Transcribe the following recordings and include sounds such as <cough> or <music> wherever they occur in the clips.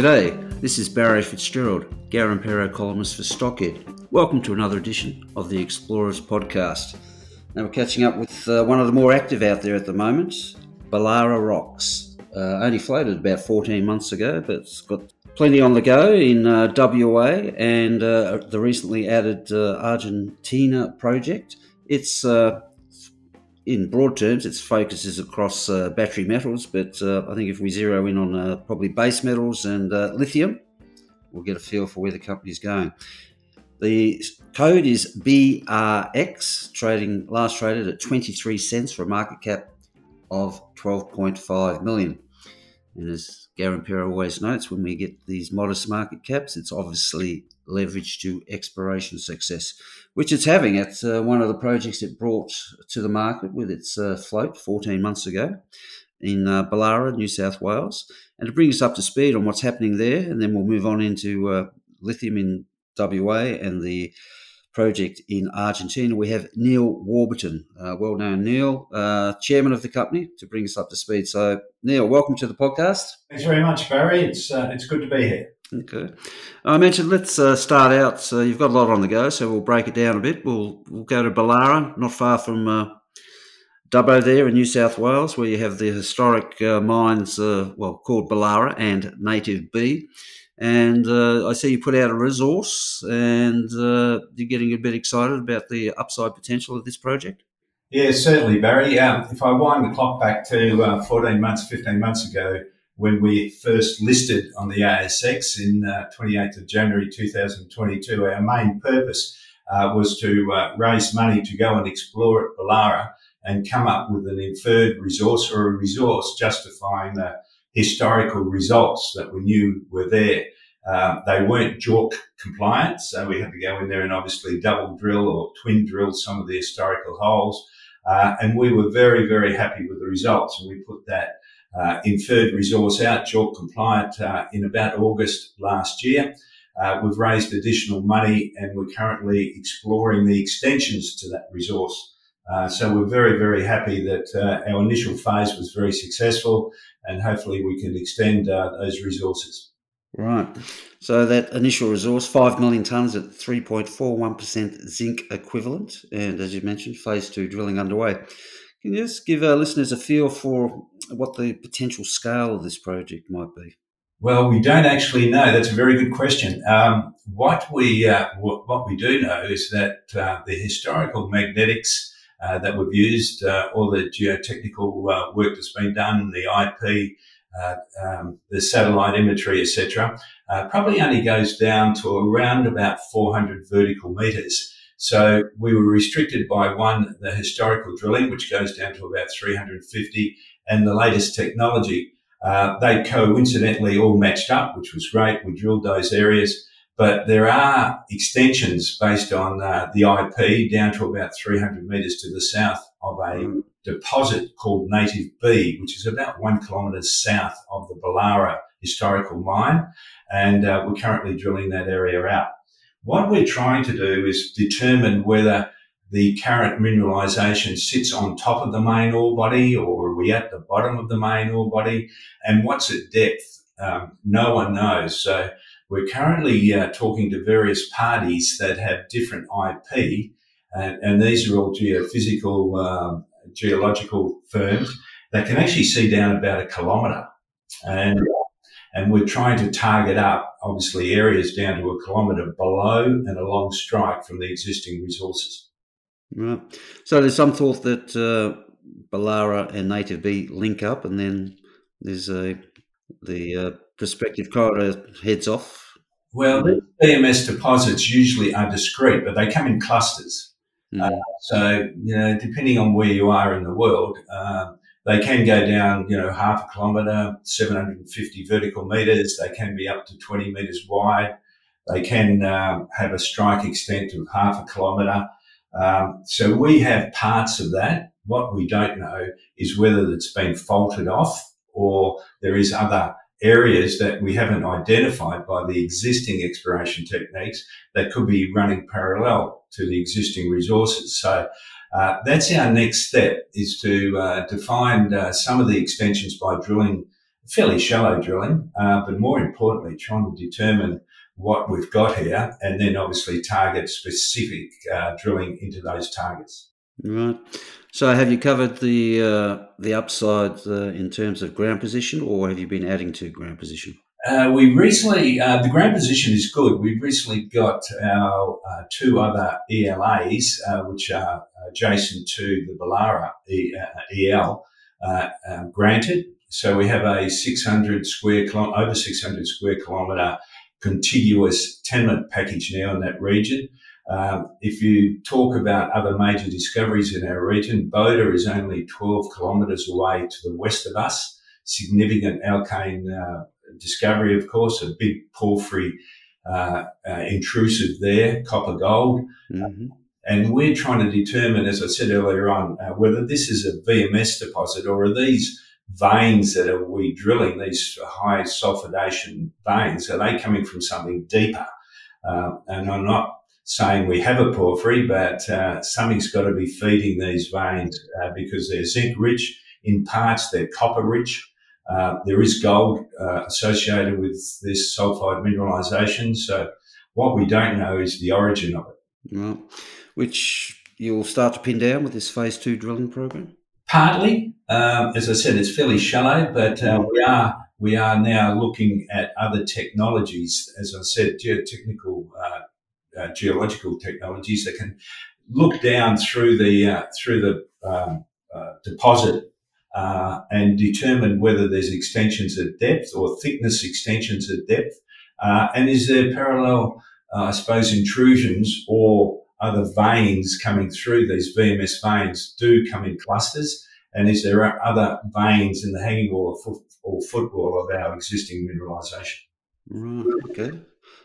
G'day, this is Barry Fitzgerald, Garimpeiro columnist for Stockhead. Welcome to another edition of the Explorers podcast. Now we're catching up with uh, one of the more active out there at the moment, Belararox. Uh, only floated about 14 months ago, but it's got plenty on the go in uh, WA and uh, the recently added uh, Argentina project. It's uh, in broad terms, its focus is across uh, battery metals, but uh, I think if we zero in on uh, probably base metals and uh, lithium, we'll get a feel for where the company's going. The code is BRX, trading last traded at 23 cents for a market cap of 12.5 million. And as Garimpeiro always notes, when we get these modest market caps, it's obviously leverage to exploration success, which it's having at uh, one of the projects it brought to the market with its uh, float 14 months ago in uh, Belara, New South Wales. And to bring us up to speed on what's happening there, and then we'll move on into uh, lithium in WA and the project in Argentina. We have Neil Warburton, uh, well known Neil, uh, chairman of the company, to bring us up to speed. So, Neil, welcome to the podcast. Thanks very much, Barry. It's it's good to be here. Okay. I mentioned let's uh, start out. So you've got a lot on the go, so we'll break it down a bit. We'll we'll go to Belara, not far from uh, Dubbo there in New South Wales, where you have the historic uh, mines, uh, well called Belara and Native Bee. And uh, I see you put out a resource, and uh, you're getting a bit excited about the upside potential of this project. Yeah, certainly, Barry. Um, if I wind the clock back to 14 months, 15 months ago when we first listed on the ASX in uh, 28th of January 2022, our main purpose uh, was to uh, raise money to go and explore at Belara and come up with an inferred resource or a resource justifying the historical results that we knew were there. Um, they weren't JORC compliant, so we had to go in there and obviously double drill or twin drill some of the historical holes. Uh, and we were very, very happy with the results. And we put that uh, inferred resource out, JORC compliant, uh, in about August last year. Uh, we've raised additional money and we're currently exploring the extensions to that resource. Uh, so we're very, very happy that uh, our initial phase was very successful and hopefully we can extend uh, those resources. Right. So that initial resource, 5 million tonnes at 3.41% zinc equivalent. And as you mentioned, phase two drilling underway. Can you just give our listeners a feel for what the potential scale of this project might be? Well, we don't actually know. That's a very good question. Um, what we uh, what, what, we do know is that uh, the historical magnetics uh, that we've used, uh, all the geotechnical uh, work that's been done, the IP, uh, um, the satellite imagery, etc., probably only goes down to around about 400 vertical meters. So we were restricted by one, the historical drilling, which goes down to about 350, and the latest technology. Uh, they coincidentally all matched up, which was great. We drilled those areas, but there are extensions based on uh, the IP down to about 300 metres to the south of a deposit called Native Bee, which is about one kilometre south of the Belara historical mine. And uh, we're currently drilling that area out. What we're trying to do is determine whether the current mineralization sits on top of the main ore body or are we at the bottom of the main ore body and what's its depth? Um, no one knows. So we're currently uh, talking to various parties that have different IP and, and these are all geophysical, um, geological firms that can actually see down about a kilometre. And and we're trying to target up, obviously, areas down to a kilometre below and along strike from the existing resources. Right. So there's some thought that uh, Belara and Native Bee link up, and then there's a the uh, prospective corridor heads off. Well, VMS deposits usually are discrete, but they come in clusters. Mm. Uh, so, you know, depending on where you are in the world, uh, they can go down, you know, half a kilometre, 750 vertical metres. They can be up to 20 metres wide. They can um, have a strike extent of half a kilometre. Um, so we have parts of that. What we don't know is whether it's been faulted off or there is other areas that we haven't identified by the existing exploration techniques that could be running parallel to the existing resources. So uh, that's our next step is to uh, define uh, some of the extensions by drilling fairly shallow drilling, uh, but more importantly, trying to determine what we've got here and then obviously target specific uh, drilling into those targets. Right. So, have you covered the uh, the upside uh, in terms of ground position, or have you been adding to ground position? Uh, we recently, uh, the ground position is good. We've recently got our uh, two other ELAs, uh, which are adjacent to the Belara EL, um, granted. So we have a 600 square over 600 square kilometre contiguous tenement package now in that region. Um, if you talk about other major discoveries in our region, Boda is only 12 kilometres away to the west of us. Significant alkane uh, discovery, of course, a big porphyry uh, uh, intrusive there, copper gold. Mm-hmm. And we're trying to determine, as I said earlier on, uh, whether this is a VMS deposit or are these veins that are we drilling, these high sulfidation veins, are they coming from something deeper? Uh, and I'm not saying we have a porphyry, but uh, something's got to be feeding these veins uh, because they're zinc rich in parts, they're copper rich. Uh, there is gold uh, associated with this sulfide mineralisation. So what we don't know is the origin of it. Which you'll start to pin down with this phase two drilling program. Partly, um, as I said, it's fairly shallow, but uh, we are we are now looking at other technologies. As I said, geotechnical uh, uh, geological technologies that can look down through the uh, through the um, uh, deposit uh, and determine whether there's extensions at depth or thickness extensions at depth, uh, and is there parallel, uh, I suppose, intrusions or other veins coming through these VMS veins do come in clusters, and is there other veins in the hanging wall or, foot, or footwall of our existing mineralisation? Right. Okay.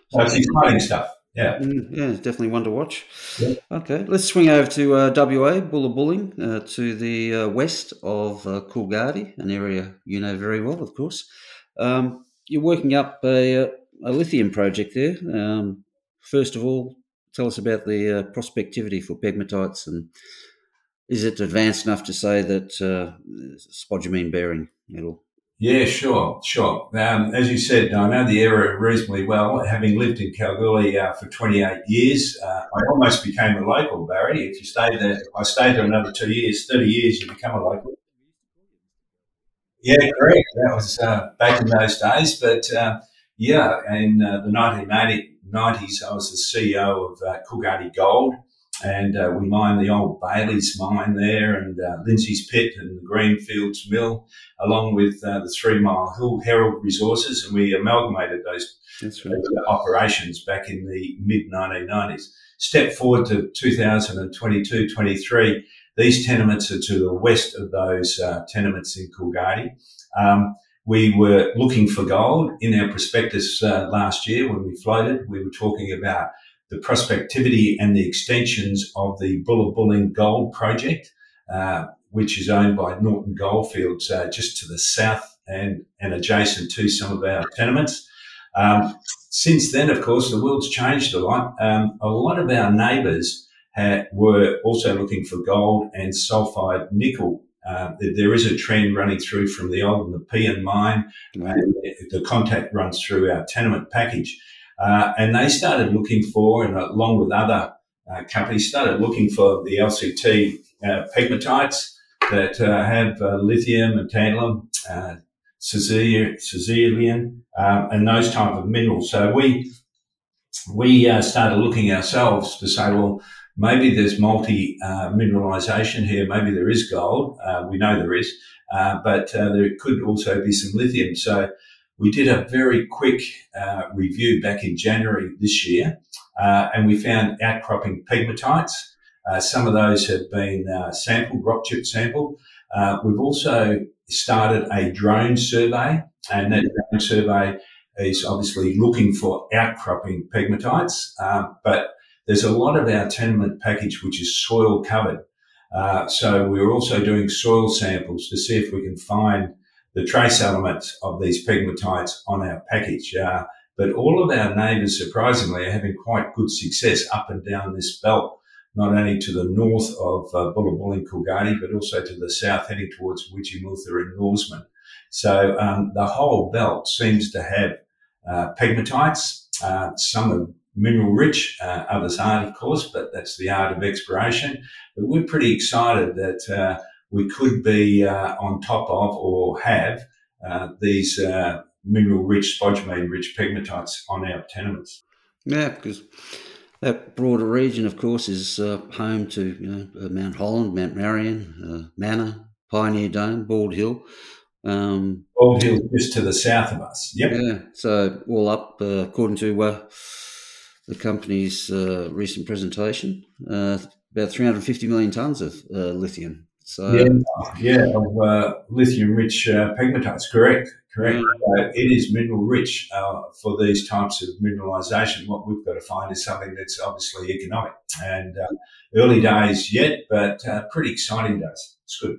So it's exciting stuff. Yeah. Mm, yeah, definitely one to watch. Yeah. Okay, let's swing over to uh, WA, Bullabulling, uh, to the uh, west of uh, Coolgardie, an area you know very well, of course. Um, you're working up a, uh, a lithium project there. Um, first of all, tell us about the uh, prospectivity for pegmatites and is it advanced enough to say that uh, spodumene bearing at all? Yeah, sure, sure. Um, as you said, I know the area reasonably well, having lived in Kalgoorlie uh, for 28 years. Uh, I almost became a local, Barry. If you stay there, I stayed there another two years, 30 years, you become a local. Yeah, correct. That was uh, back in those days. But uh, yeah, in uh, the 1980, 90s, I was the CEO of uh, Coolgardie Gold, and uh, we mined the old Bailey's mine there, and uh, Lindsay's Pit, and the Greenfields Mill, along with uh, the Three Mile Hill Herald Resources, and we amalgamated those, right. Uh, operations back in the mid 1990s. Step forward to 2022 23. These tenements are to the west of those uh, tenements in Coolgardie. Um, we were looking for gold in our prospectus uh, last year when we floated. We were talking about the prospectivity and the extensions of the Bullabulling Gold Project, uh, which is owned by Norton Goldfields uh, just to the south and, and adjacent to some of our tenements. Um, since then, of course, the world's changed a lot. Um, a lot of our neighbours were also looking for gold and sulfide nickel. Uh, there is a trend running through from the old and Nepean mine, and the contact runs through our tenement package. Uh, and they started looking for, and along with other uh, companies, started looking for the LCT uh, pegmatites that uh, have uh, lithium and tantalum, uh, caesium, um, and those type of minerals. So we we started looking ourselves to say, well, maybe there's multi mineralization here. Maybe there is gold. we know there is, but there could also be some lithium. So we did a very quick uh, review back in January this year, uh, and we found outcropping pegmatites. Uh, some of those have been uh, sampled, rock chip sampled. Uh, we've also started a drone survey, and that drone survey is obviously looking for outcropping pegmatites, uh, but there's a lot of our tenement package which is soil covered. Uh, so we're also doing soil samples to see if we can find the trace elements of these pegmatites on our package. Uh, but all of our neighbours, surprisingly, are having quite good success up and down this belt, not only to the north of uh, Bullabulling Coolgardie, but also to the south, heading towards Widgiemooltha and Norseman. So um, the whole belt seems to have uh, pegmatites. Uh, some mineral rich, uh, others aren't, of course, but that's the art of exploration. But we're pretty excited that uh, we could be uh, on top of or have uh, these uh, mineral rich, spodumene rich pegmatites on our tenements. Yeah, because that broader region, of course, is uh, home to you know Mount Holland, Mount Marion, Manor, Pioneer Dome, Bald Hill. Um, Bald Hill just to the south of us. Yep. Yeah. So all up, uh, according to uh, the company's uh, recent presentation, uh, about 350 million tonnes of uh, lithium. So yeah, yeah of uh, lithium-rich pegmatites. Correct. Correct. Yeah. it is mineral rich for these types of mineralisation. What we've got to find is something that's obviously economic and early days yet, but pretty exciting days. It's good.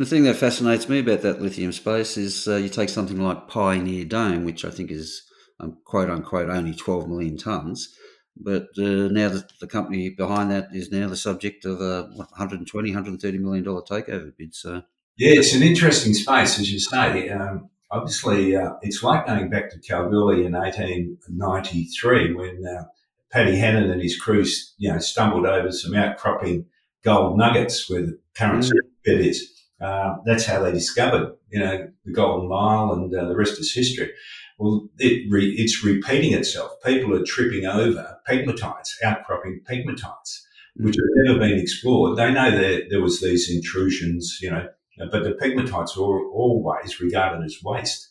The thing that fascinates me about that lithium space is uh, you take something like Pioneer Dome, which I think is um, quote unquote only 12 million tonnes. But uh, now the, the company behind that is now the subject of a 120, 130 million dollar takeover bid. So yeah, it's an interesting space, as you say. Um, obviously, uh, it's like going back to Kalgoorlie in 1893 when uh, Paddy Hannan and his crew, you know, stumbled over some outcropping gold nuggets where the current mm. bed is. Uh, that's how they discovered, you know, the Golden Mile, and uh, the rest is history. Well, it re- it's repeating itself. People are tripping over pegmatites, outcropping pegmatites, which have never been explored. They know that there was these intrusions, you know, but the pegmatites were always regarded as waste.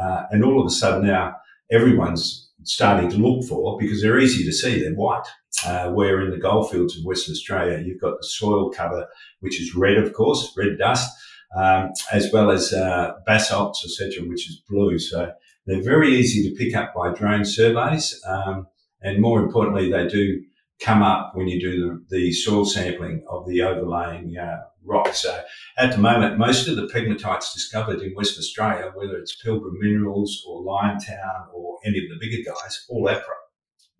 Uh, and all of a sudden now, everyone's starting to look for because they're easy to see. They're white. Uh, where in the goldfields of Western Australia, you've got the soil cover, which is red, of course, red dust, um, as well as uh, basalts, etc., which is blue. So they're very easy to pick up by drone surveys, um, and more importantly, they do come up when you do the, the soil sampling of the overlaying uh, rock. So at the moment, most of the pegmatites discovered in Western Australia, whether it's Pilbara Minerals or Liontown or any of the bigger guys, all outcrop.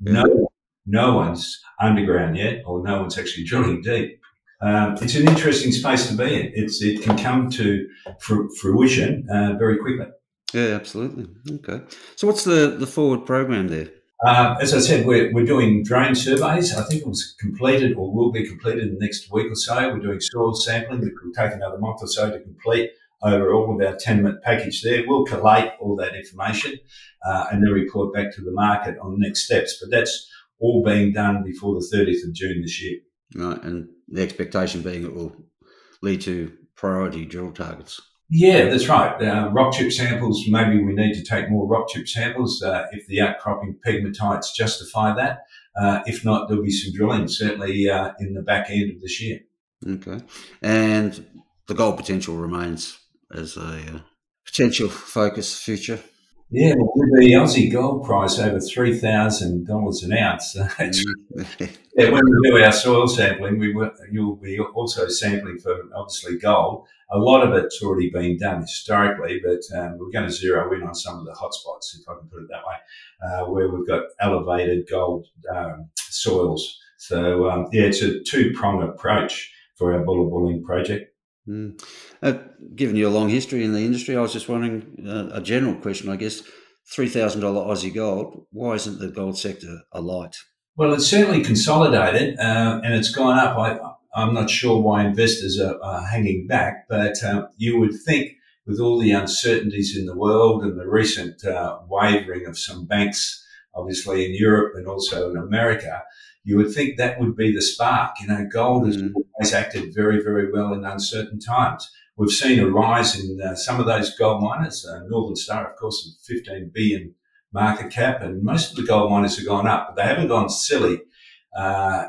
No no one's underground yet, or no one's actually drilling deep. Um, it's an interesting space to be in. It's it can come to fr- fruition uh, very quickly. Yeah, absolutely. Okay. So, what's the the forward program there? Uh, as I said, we're, we're doing drone surveys. I think it was completed or will be completed in the next week or so. We're doing soil sampling, which will take another month or so to complete over all of our tenement package there. We'll collate all that information uh, and then report back to the market on next steps. But that's all being done before the 30th of June this year. Right, and the expectation being it will lead to priority drill targets. Yeah, that's right. Uh, rock chip samples, maybe we need to take more rock chip samples uh, if the outcropping pegmatites justify that. Uh, if not, there'll be some drilling, certainly uh, in the back end of this year. Okay. And the gold potential remains as a uh, potential focus future. Yeah, with the Aussie gold price over three thousand dollars an ounce, mm. yeah, when we do our soil sampling, we will, you'll be also sampling for obviously gold. A lot of it's already been done historically, but um, we're going to zero in on some of the hotspots, if I can put it that way, uh, where we've got elevated gold um, soils. So um, yeah, it's a two pronged approach for our Bullabulling project. Mm. Uh, given your long history in the industry, I was just wondering uh, a general question, I guess. $3,000 Aussie gold, why isn't the gold sector alight? Well, it's certainly consolidated uh, and it's gone up. I, I'm not sure why investors are, are hanging back, but uh, you would think with all the uncertainties in the world and the recent uh, wavering of some banks, obviously in Europe and also in America, you would think that would be the spark. You know, gold has mm. always acted very, very well in uncertain times. We've seen a rise in uh, some of those gold miners. Uh, Northern Star, of course, 15 billion market cap, and most of the gold miners have gone up, but they haven't gone silly. Uh,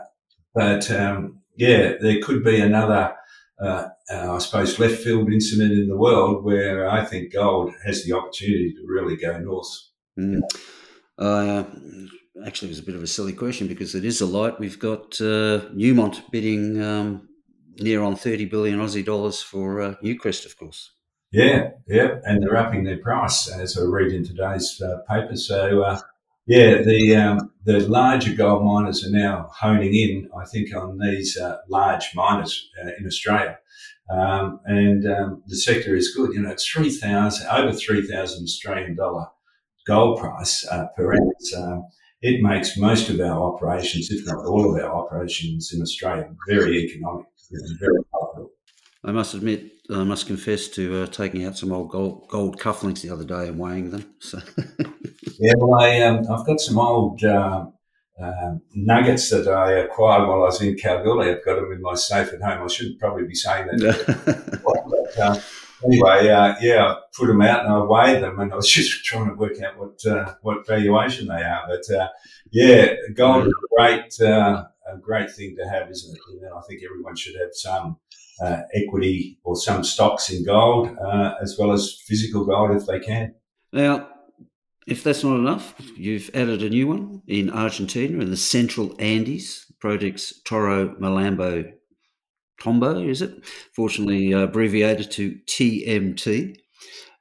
but um, yeah, there could be another uh, uh, I suppose, left field incident in the world where I think gold has the opportunity to really go north. Mm. Uh, actually, it was a bit of a silly question because it is a light. We've got uh, Newmont bidding um, near on 30 billion Aussie dollars for uh, Newcrest, of course. Yeah, yeah, and they're upping their price as I read in today's uh, paper. So, uh, yeah, the um, the larger gold miners are now honing in, I think, on these uh, large miners uh, in Australia, um, and um, the sector is good. You know, it's three thousand over three thousand Australian dollar gold price uh, per ounce. Um, it makes most of our operations, if not all of our operations in Australia, very economic, very profitable. I must admit, I must confess to uh, taking out some old gold, gold cufflinks the other day and weighing them. So. <laughs> yeah, well, I, um, I've got some old uh, uh, nuggets that I acquired while I was in Kalgoorlie. I've got them in my safe at home. I shouldn't probably be saying that. <laughs> but, uh, anyway, uh, yeah, I put them out and I weighed them, and I was <laughs> just trying to work out what uh, what valuation they are. But yeah, gold is a great a great thing to have, isn't it? Know, I think everyone should have some uh, equity or some stocks in gold, uh, as well as physical gold if they can. Now, if that's not enough, you've added a new one in Argentina in the Central Andes. Project's Toro Malambo Tambo, is it? Fortunately, uh, abbreviated to TMT.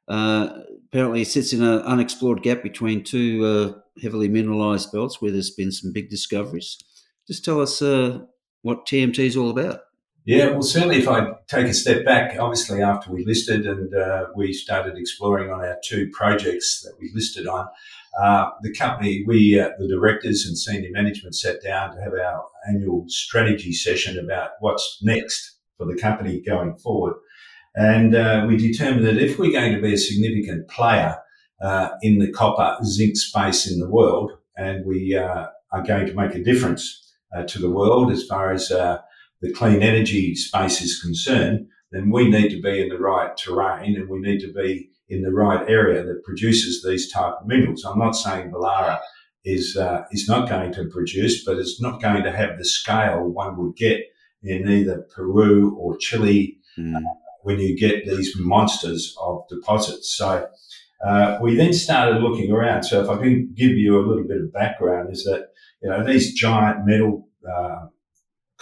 Uh, apparently, it sits in an unexplored gap between two uh, heavily mineralized belts where there's been some big discoveries. Just tell us uh, what TMT is all about. Yeah, well, certainly if I take a step back, obviously after we listed and uh, we started exploring on our two projects that we listed on, uh, the company, we, uh, the directors and senior management sat down to have our annual strategy session about what's next for the company going forward. And uh, we determined that if we're going to be a significant player uh, in the copper zinc space in the world, and we uh, are going to make a difference to the world as far as the clean energy space is concerned, then we need to be in the right terrain and we need to be in the right area that produces these type of minerals. I'm not saying Belara is uh, is not going to produce, but it's not going to have the scale one would get in either Peru or Chile mm. uh, when you get these monsters of deposits. So uh, we then started looking around. So if I can give you a little bit of background, is that you know these giant metal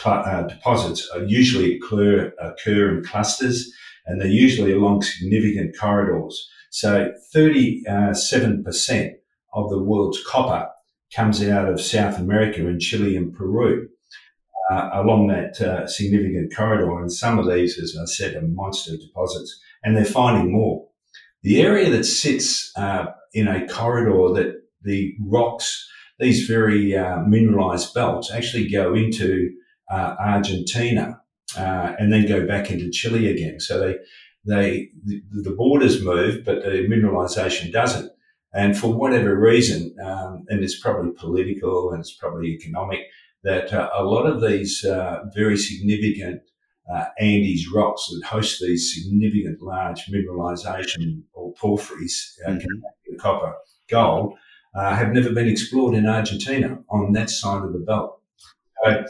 uh, uh, deposits are usually occur, occur in clusters and they're usually along significant corridors. So 37% of the world's copper comes out of South America in Chile and Peru. Uh, along that uh, significant corridor. And some of these, as I said, are monster deposits, and they're finding more. The area that sits uh, in a corridor that the rocks, these very uh, mineralized belts, actually go into uh, Argentina, uh, and then go back into Chile again. So they, they, the, the borders move, but the mineralisation doesn't. And for whatever reason, um, and it's probably political and it's probably economic, that uh, a lot of these uh, very significant uh, Andes rocks that host these significant large mineralisation or porphyries, uh, mm-hmm. copper, gold, uh, have never been explored in Argentina on that side of the belt. So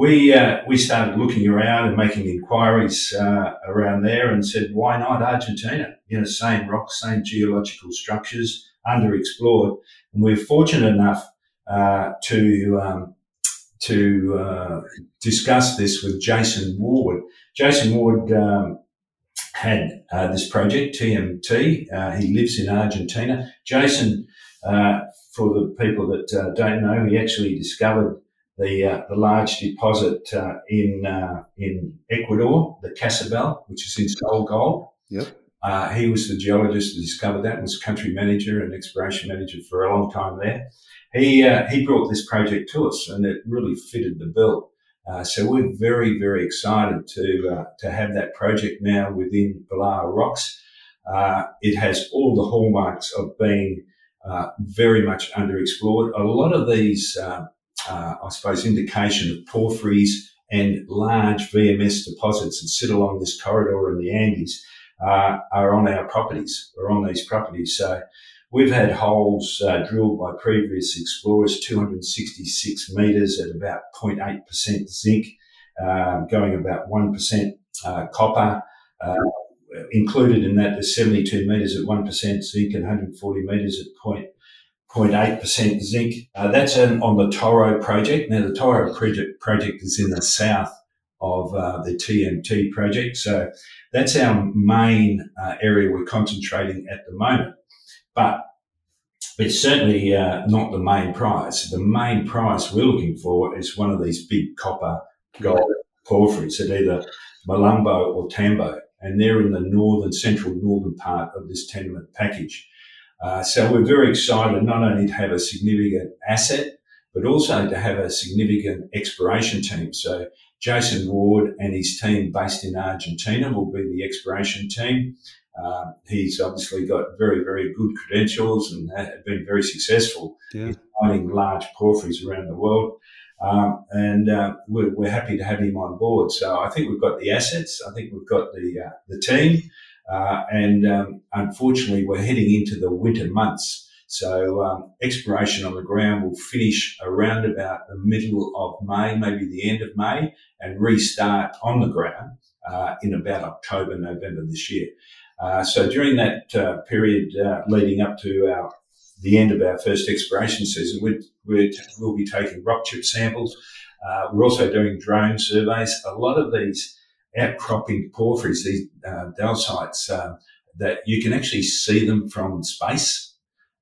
we uh, we started looking around and making inquiries uh, around there and said, why not Argentina? You know, same rocks, same geological structures, underexplored, and we're fortunate enough uh, to um, to uh, discuss this with Jason Ward. Jason Ward um, had uh, this project TMT. Uh, he lives in Argentina. Jason, for the people that don't know, he actually discovered the uh, the large deposit uh, in uh, in Ecuador, the Cascabel, which is in SolGold. Yep. Uh, he was the geologist who discovered that, and was country manager and exploration manager for a long time there. He uh, he brought this project to us, and it really fitted the bill. Uh, so we're very very excited to to have that project now within Belararox. it has all the hallmarks of being very much underexplored. A lot of these uh, I suppose, indication of porphyries and large VMS deposits that sit along this corridor in the Andes uh, are on our properties, or on these properties. So we've had holes uh, drilled by previous explorers, 266 metres at about 0.8% zinc, um, going about 1% uh, copper. Uh, included in that, there's 72 metres at 1% zinc and 140 metres at point, 0.8% zinc. Uh, that's on the Toro project. Now, the Toro project, project is in the south of uh, the TMT project. So that's our main uh, area we're concentrating at the moment. But it's certainly uh, not the main prize. The main prize we're looking for is one of these big copper gold porphyries at either Malambo or Tambo, and they're in the northern, central northern part of this tenement package. Uh, so we're very excited not only to have a significant asset, but also to have a significant exploration team. So Jason Ward and his team based in Argentina will be the exploration team. Um, he's obviously got very, very good credentials and have been very successful yeah. in finding large porphyries around the world. Um, and uh, we're, we're, happy to have him on board. So I think we've got the assets. I think we've got the uh, the team. Uh, and um, unfortunately, we're heading into the winter months. So um, exploration on the ground will finish around about the middle of May, maybe the end of May, and restart on the ground uh, in about October, November this year. Uh, so during that uh, period uh, leading up to our the end of our first exploration season, we will be taking rock chip samples. Uh, we're also doing drone surveys. A lot of these outcropping porphyries, these uh, dacites, um, that you can actually see them from space.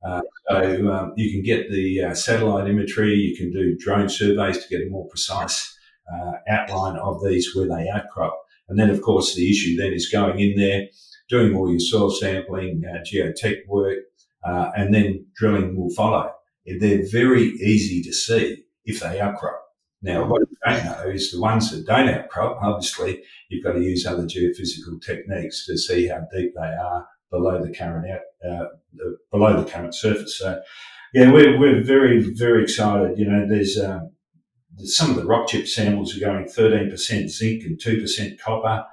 Uh, so um, you can get the satellite imagery, you can do drone surveys to get a more precise outline of these where they outcrop. And then, of course, the issue then is going in there doing all your soil sampling, uh, geotech work, uh, and then drilling will follow. They're very easy to see if they outcrop. Now, what don't know is the ones that don't outcrop, obviously, you've got to use other geophysical techniques to see how deep they are below the current out, uh, below the current surface. So, yeah, we're, we're very, very excited. You know, there's, um, some of the rock chip samples are going 13% zinc and 2% copper.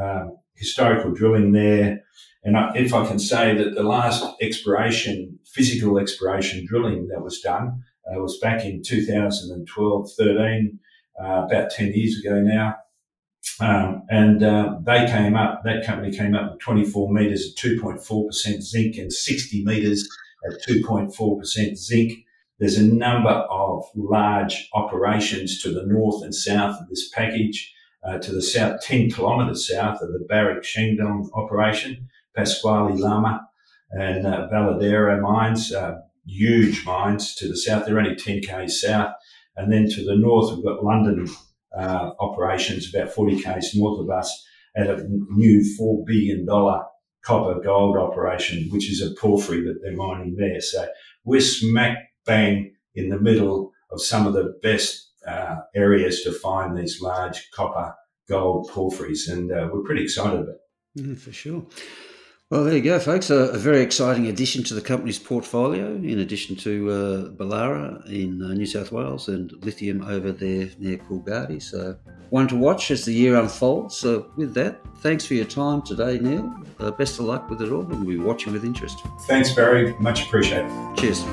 Um, historical drilling there. And if I can say that the last exploration, physical exploration drilling that was done uh, was back in 2012 13, uh, about 10 years ago now. Um, and uh, they came up, that company came up with 24 metres at 2.4% zinc and 60 metres at 2.4% zinc. There's a number of large operations to the north and south of this package. Uh, to the south, 10 kilometres south of the Barrick Shandong operation, Pascual y Lama and uh, Veladero mines, uh, huge mines to the south. They're only 10 k's south. And then to the north, we've got Lundin uh, operations about 40 k's north of us at a new $4 billion copper gold operation, which is a porphyry that they're mining there. So we're smack bang in the middle of some of the best uh, areas to find these large copper gold porphyries, and uh, we're pretty excited about it. Mm, for sure. Well, there you go, folks. A, a, very exciting addition to the company's portfolio, in addition to uh, Belara in uh, New South Wales and lithium over there near Coolgardie. So, one to watch as the year unfolds. So, with that, thanks for your time today, Neil. Uh, best of luck with it all, and we'll be watching with interest. Thanks, Barry. Much appreciated. Cheers.